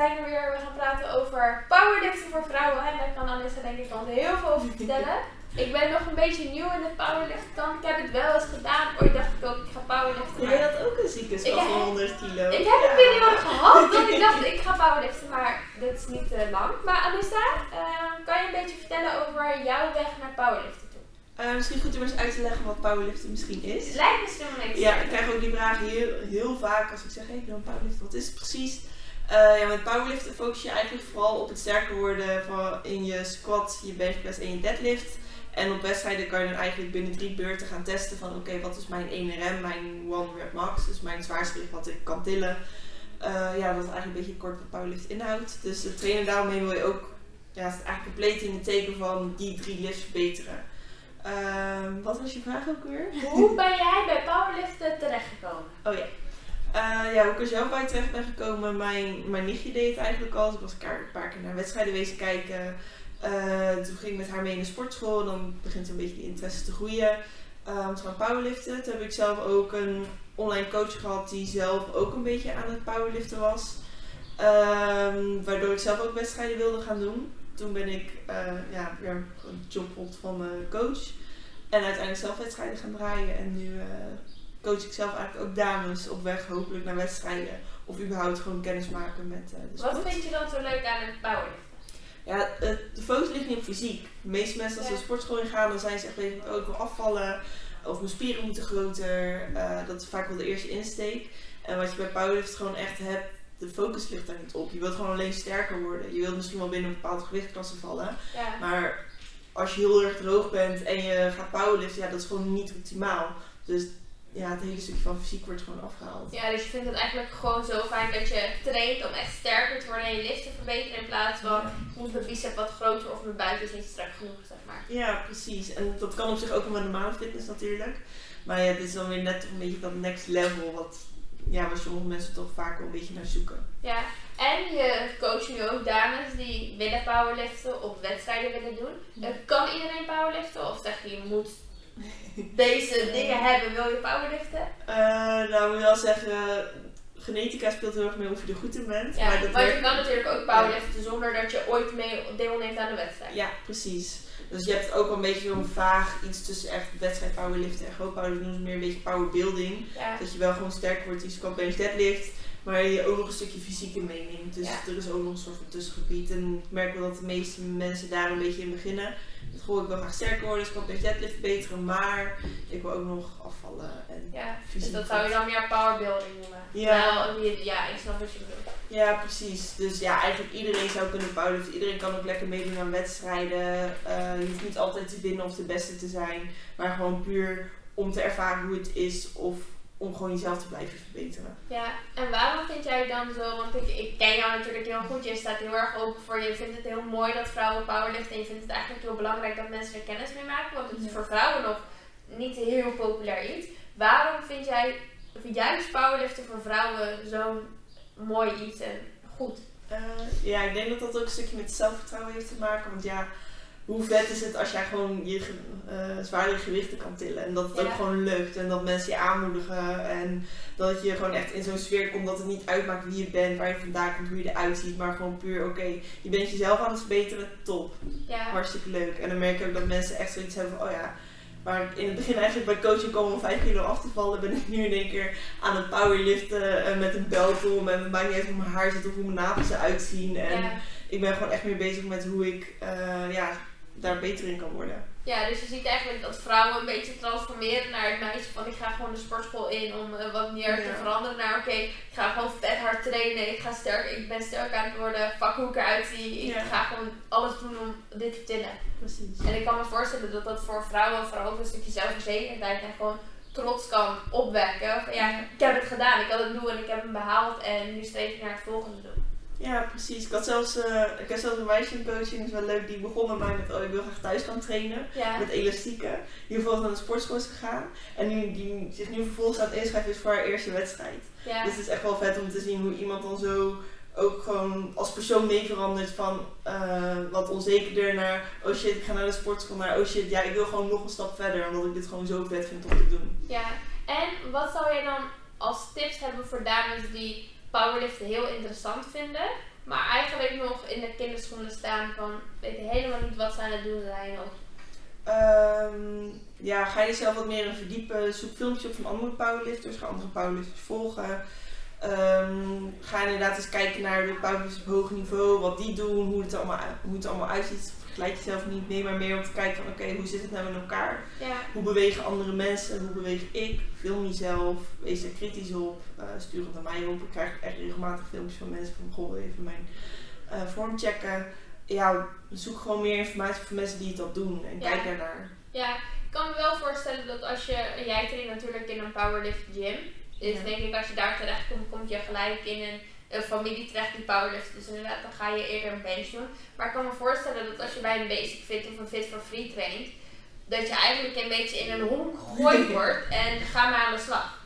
zijn er weer. We gaan praten over powerliften voor vrouwen. En daar kan Anissa denk ik al heel veel over vertellen. Ik ben nog een beetje nieuw in het powerliften kant. Ik heb het wel eens gedaan. Ooit dacht ik ook, ik ga powerliften. Jij had ook een Ik van heb- 100 kilo. Ik heb een periode gehad dat ik dacht, ik ga powerliften. Maar dat is niet eh, lang. Maar Anissa, eh, kan je een beetje vertellen over jouw weg naar powerliften toe? Eh, misschien goed om eens uit te leggen wat powerliften misschien is. Lijkt om even te Ja, ik krijg ook die vraag heel, heel vaak als ik zeg, hey, ik wil een powerliften, wat is het precies? Eh, ja, met powerliften focus je eigenlijk vooral op het sterker worden van in je squat, je benchpress en je deadlift. En op wedstrijden kan je dan eigenlijk binnen drie beurten gaan testen van oké, wat is mijn 1RM, mijn one rep max, dus mijn zwaarstgewicht wat ik kan tillen. Eh, ja, dat is eigenlijk een beetje kort wat powerlift inhoudt. Dus de trainer daarmee wil je ook, ja, het is eigenlijk compleet in het teken van die drie lifts verbeteren. Ehm, wat was je vraag ook weer? Hoe ben jij bij powerliften terechtgekomen? Oh ja. Eh, ja, hoe ik er zelf bij terecht ben gekomen, mijn, mijn nichtje deed het eigenlijk al. Ik was een paar- keer naar wedstrijden wezen kijken. Eh, toen ging ik met haar mee in de sportschool. Dan begint een beetje die interesse te groeien. eh, om te gaan powerliften. Toen heb ik zelf ook een online coach gehad die zelf ook een beetje aan het powerliften was. Ehm, waardoor ik zelf ook wedstrijden wilde gaan doen. Toen ben ik ja, weer een job van mijn coach. En uiteindelijk zelf wedstrijden gaan draaien. En nu coach ik zelf eigenlijk ook dames op weg hopelijk naar wedstrijden. Of überhaupt gewoon kennis maken met eh, de sport. Wat vind je dan zo leuk aan het powerliften? Ja, het- de focus ligt niet op fysiek. De meeste mensen als ze Ja. de sportschool ingaan, dan zijn ze echt bezig met oh, ik wil afvallen. Of mijn spieren moeten groter. Eh, dat is vaak wel de eerste insteek. En wat je bij powerlift gewoon echt hebt, de focus ligt daar niet op. Je wilt gewoon alleen sterker worden. Je wilt misschien wel binnen een bepaalde gewichtklasse vallen. Ja. Maar als je heel erg droog bent en je gaat powerliften, ja, dat is gewoon niet optimaal. Dus ja, het hele stukje van fysiek wordt gewoon afgehaald. Ja, dus je vindt het eigenlijk gewoon zo fijn dat je traint om echt sterker te worden en je lift te verbeteren in plaats van moet mijn bicep wat groter of mijn buik is niet strak genoeg, zeg maar. Ja, precies. En dat kan op zich ook wel met normale fitness natuurlijk. Maar ja, dit is dan weer net een beetje dat next level wat, ja, waar sommige mensen toch vaak wel een beetje naar zoeken. Ja, en je coacht nu ook dames die willen powerliften of wedstrijden willen doen. Eh, kan iedereen powerliften of zeg je, je moet deze dingen hebben, wil je powerliften? Eh, nou, moet je wel zeggen, genetica speelt heel erg mee of je er goed in bent. Ja, maar dat want je werkt- kan natuurlijk ook powerliften zonder dat je ooit mee deelneemt aan de wedstrijd. Ja, precies. Dus je hebt ook wel een beetje zo'n vaag iets tussen echt wedstrijd powerliften en gewoon powerliften. doen ze meer een beetje powerbuilding. Ja. Dat je wel gewoon sterker wordt in squat, bench, deadlift. Maar je ook nog een stukje fysieke meeneemt. Dus Ja. er is ook nog een soort van tussengebied. En ik merk wel dat de meeste mensen daar een beetje in beginnen. Het goh, ik wil graag sterker worden, squat, bench, deadlift verbeteren. Maar ik wil ook nog afvallen. En Ja, dus dat zou je dan meer powerbuilding noemen. Ja. Wie- ja, ik snap wat je bedoelt. Ja, precies. Dus ja, eigenlijk iedereen zou kunnen powerliften. Iedereen kan ook lekker meedoen aan wedstrijden. Eh, je hoeft niet altijd te winnen of de beste te zijn. Maar gewoon puur om te ervaren hoe het is of om gewoon jezelf te blijven verbeteren. Ja, en waarom vind jij dan zo, want ik, ik ken jou natuurlijk heel goed, je staat heel erg open voor, je vindt het heel mooi dat vrouwen powerliften en je vindt het eigenlijk heel belangrijk dat mensen er kennis mee maken, want het is voor vrouwen nog niet heel populair iets. Waarom vind jij juist powerliften voor vrouwen zo'n mooi iets en goed? Eh, ja, ik denk dat dat ook een stukje met zelfvertrouwen heeft te maken. Want ja, hoe vet is het als jij gewoon je eh, zwaardere gewichten kan tillen. En dat het Ja. ook gewoon lukt. En dat mensen je aanmoedigen. En dat je gewoon echt in zo'n sfeer komt dat het niet uitmaakt wie je bent, waar je vandaan komt, hoe je eruit ziet. Maar gewoon puur, oké, je bent jezelf aan het verbeteren, top. Ja, Hartstikke leuk. En dan merk je ook dat mensen echt zoiets hebben van, oh ja, waar ik in het begin eigenlijk bij coaching kwam om 5 kilo af te vallen, ben ik nu in één keer aan het powerliften eh, met een belt om. En het maakt niet uit hoe mijn haar zit of hoe mijn nagels eruit zien. En ja. ik ben gewoon echt meer bezig met hoe ik eh, ja, daar beter in kan worden. ja, dus je ziet eigenlijk dat vrouwen een beetje transformeren naar het meisje van ik ga gewoon de sportschool in om eh, wat meer te veranderen naar oké, ik ga gewoon vet hard trainen, ik ga sterk, ik ben sterk aan het worden, fuck hoe ik eruit zie, ik Ja. ga gewoon alles doen om dit te tillen. Precies. En ik kan me voorstellen dat dat voor vrouwen vooral ook een stukje zelfverzekerdheid en gewoon trots kan opwekken. Van ja, ik heb het gedaan, ik had het doen en ik heb het behaald en nu streef ik naar het volgende doen. Ja, precies. Ik had zelfs, eh, ik heb zelfs een coaching, dat is wel leuk, die begon met mij met, oh ik wil graag thuis gaan trainen. Ja, Met elastieken. Die vervolgens naar de sportschool is gegaan. En nu, die zich nu vervolgens aan het inschrijven is voor haar eerste wedstrijd. ja. Dus het is echt wel vet om te zien hoe iemand dan zo ook gewoon als persoon mee verandert van eh, wat onzekerder naar oh shit, ik ga naar de sportschool naar oh shit, ja, ik wil gewoon nog een stap verder omdat ik dit gewoon zo vet vind om te doen. Ja, en wat zou jij dan als tips hebben voor dames die powerliften heel interessant vinden, maar eigenlijk nog in de kinderschoenen staan van weten helemaal niet wat ze aan het doen zijn. Of, Ehm, ja, ga je zelf wat meer in verdiepen. Zoek filmpjes op van andere powerlifters. Ga andere powerlifters volgen. Ehm, ga inderdaad eens kijken naar de powerlifters op hoog niveau. Wat die doen, hoe het allemaal, hoe het allemaal uitziet. Vergelijk jezelf niet. Neem maar meer om te kijken van oké, hoe zit het nou in elkaar? ja, Hoe bewegen andere mensen? Hoe beweeg ik? Film jezelf. Wees er kritisch op. eh, stuur het naar mij op. Ik krijg echt regelmatig filmpjes van mensen van goh, even mijn eh, vorm checken. Ja, zoek gewoon meer informatie van mensen die het al doen. En Ja. kijk daarnaar. ja, ik kan me wel voorstellen dat als je, jij traint natuurlijk in een powerlift gym. Dus Ja. denk ik als je daar terecht komt, kom je gelijk in een, een familie terecht die powerlift. Dus inderdaad, dan ga je eerder een bench doen. Maar ik kan me voorstellen dat als je bij een basic fit of een fit for free traint, dat je eigenlijk een beetje in een honk gegooid wordt en ga maar aan de slag.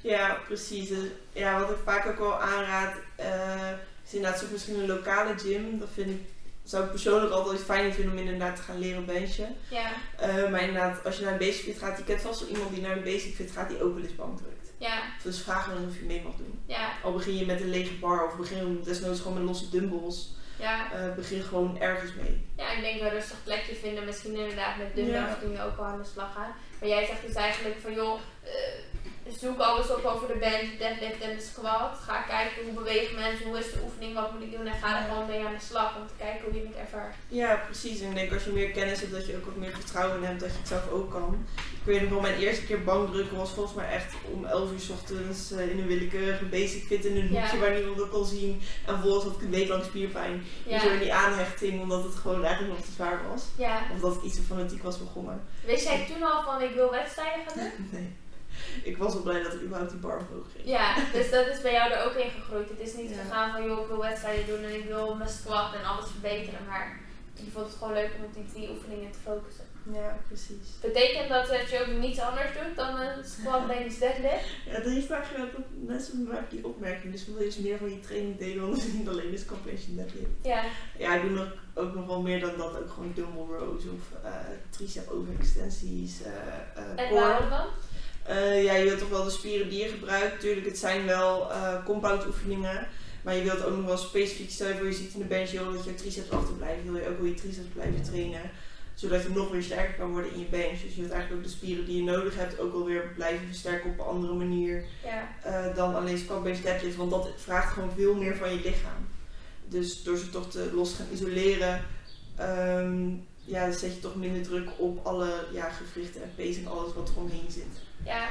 Ja, precies. Dus, ja, wat ik vaak ook wel aanraad, eh, is inderdaad zoek misschien een lokale gym. Dat vind ik, zou ik persoonlijk altijd fijn vinden om inderdaad te gaan leren benchen. Ja, Eh, maar inderdaad, als je naar een basic fit gaat, je kent vast wel iemand die naar een basic fit gaat die ook wel eens bank drukt. Ja, Dus vraag dan of je mee mag doen. ja, Al begin je met een lege bar of begin je desnoods gewoon met losse dumbbells. ja. eh, begin gewoon ergens mee. Ja, ik denk een rustig plekje vinden. Misschien inderdaad met dumbbells Ja. kun je ook wel aan de slag gaan. Maar jij zegt dus eigenlijk van joh, eh, zoek alles op over de bench, deadlift en de squat. Ga kijken hoe bewegen mensen, hoe is de oefening, wat moet ik doen en ga er gewoon mee aan de slag om te kijken hoe je het ervaart. Ja, precies. En ik denk als je meer kennis hebt, dat je ook wat meer vertrouwen hebt dat je het zelf ook kan. Ik weet nog wel, mijn eerste keer bankdrukken was volgens mij echt om 11 uur 's ochtends eh, in een willekeurige basic fit in een Ja. hoekje waar niemand dat kon zien. En vervolgens had ik een week lang spierpijn. Ja, Door die aanhechting, omdat het gewoon eigenlijk nog te zwaar was. ja. Of dat ik iets te fanatiek was begonnen. Wist jij toen al van ik wil wedstrijden gaan doen? Nee. Ik was wel blij dat ik überhaupt die bar omhoog ging. Ja, dus dat is bij jou er ook in gegroeid. Het is niet Ja. gegaan van joh, ik wil wedstrijden doen en ik wil mijn squat en alles verbeteren. Maar je vond het gewoon leuk om op die drie oefeningen te focussen. Ja, precies. Betekent dat dat je ook niets anders doet dan een squat, bench, deadlift? Ja, dat is vaak mensen maken die opmerking. Dus wil je eens meer van je training delen, dan is het niet alleen de completion deadlift. Ja, Ja, ik doe nog, ook nog wel meer dan dat. Ook gewoon dumbbell rows of eh tricep overextensies, eh eh en waarom dan? Ja, je wilt toch wel de spieren die je gebruikt. Tuurlijk, het zijn wel compound oefeningen. Maar je wilt ook nog wel specifiek, stel je voor je ziet in de bench joh, dat je triceps achterblijft. Wil je ook wel je triceps blijven trainen. Zodat je nog weer sterker kan worden in je bench. Dus je wilt eigenlijk ook de spieren die je nodig hebt ook alweer blijven versterken op een andere manier. Ja, eh, dan alleen squat bench deadlift. Want dat vraagt gewoon veel meer van je lichaam. Dus door ze toch te los gaan isoleren, ehm, ja, dan zet je toch minder druk op alle ja, gewrichten en pees en alles wat er omheen zit. ja.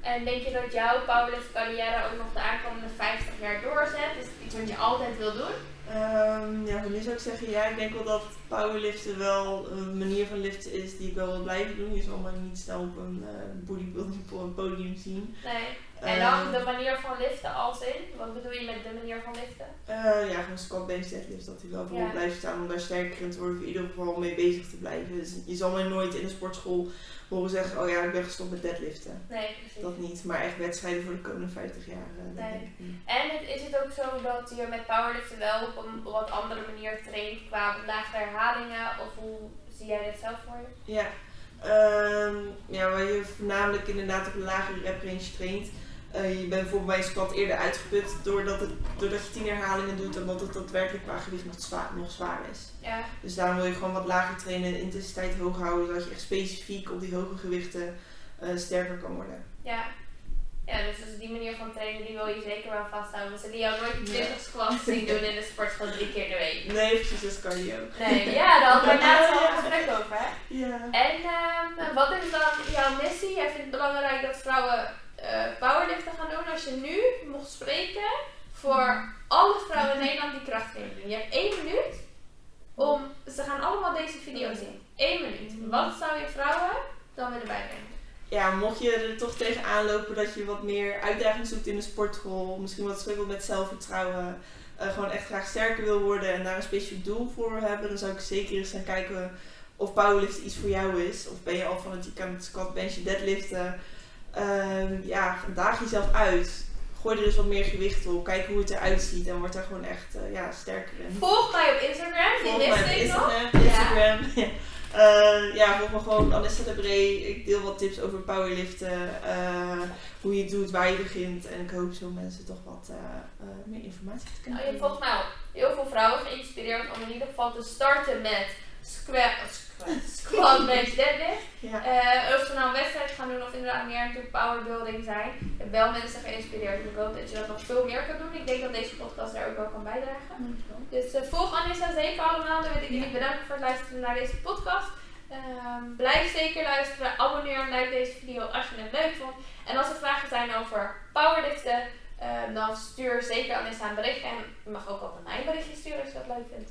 En denk je dat jouw powerlift carrière ook nog de aankomende 50 jaar doorzet? Is het iets wat je altijd wil doen? Ehm, ja, voor nu zou ik zeggen, ja, ik denk wel dat powerliften wel een manier van liften is die ik wel wil blijven doen. Je zal mij niet snel op een eh, bodybuilding po- podium zien. Nee. En Ehm, dan de manier van liften als in? Wat bedoel je met de manier van liften? Eh, ja, gewoon squat bench deadlift, dat hij wel voorop Ja. blijft staan om daar sterker in te worden, of in ieder geval mee bezig te blijven. Dus je zal mij nooit in een sportschool horen zeggen, oh ja, ik ben gestopt met deadliften. Nee, precies. Dat niet, maar echt wedstrijden voor de komende 50 jaar. eh, Nee. ik. En het- is het ook zo dat je met powerliften wel op een wat andere manier traint qua lage herhalingen? Of hoe zie jij dat zelf voor je? Ja, ehm, ja, waar je voornamelijk inderdaad op een lagere rep range traint. Eh, je bent bijvoorbeeld bij een squat eerder uitgeput doordat, het, doordat je 10 herhalingen doet en dat het daadwerkelijk qua gewicht nog zwaar, nog zwaar is. Ja, Dus daarom wil je gewoon wat lager trainen en de intensiteit hoog houden, zodat je echt specifiek op die hoge gewichten eh, sterker kan worden. ja. Ja, dus, dus die manier van trainen die wil je zeker wel vasthouden. We zullen jou nooit 20 squats zien doen in de sportschool drie keer de week. Nee, precies, dat is cardio. Nee, ja, daar hadden we laatst al gesprek over, hè? Ja. En ehm, wat is dan jouw missie? Jij vindt het belangrijk dat vrouwen eh, powerliften gaan doen. Als je nu mocht spreken voor alle vrouwen in Nederland die krachttraining doen. Je hebt één minuut om, ze gaan allemaal deze video zien. Eén minuut. Wat zou je vrouwen dan willen bijbrengen? ja, mocht je er toch tegenaan lopen dat je wat meer uitdaging zoekt in de sportschool, misschien wat struggelt met zelfvertrouwen, eh, gewoon echt graag sterker wil worden en daar een specifiek doel voor hebben, dan zou ik zeker eens gaan kijken of powerliften iets voor jou is. Of ben je al aan het squat, bench, deadliften. Ehm, ja, daag jezelf uit. Gooi er eens wat meer gewicht op. Kijk hoe het eruit ziet en word daar gewoon echt eh, ja, sterker in. Volg mij op Instagram, die Volg mij op nog. Instagram. Instagram. Ja. Eh, ja, volg me gewoon Anissa de Bree. Ik deel wat tips over powerliften. eh, hoe je het doet, waar je begint. En ik hoop zo mensen toch wat meer informatie te Nou, je krijgen. hebt volgens mij al heel veel vrouwen geïnspireerd om in ieder geval te starten met squat, squat, squat bench deadlift. Ja. Eh, of ze nou een wedstrijd gaan doen of inderdaad meer into powerbuilding zijn. Ik heb wel mensen geïnspireerd. Ik hoop dat je dat nog veel meer kan doen. Ik denk dat deze podcast daar ook wel kan bijdragen. Dus eh, volg Anissa zeker allemaal. Dan wil ik jullie bedanken voor het luisteren naar deze podcast. Ehm, blijf zeker luisteren. Abonneer en like deze video als je het leuk vond. En als er vragen zijn over powerliften, eh, dan stuur zeker Anissa een berichtje. En je mag ook altijd mij een berichtje sturen als je dat leuk vindt.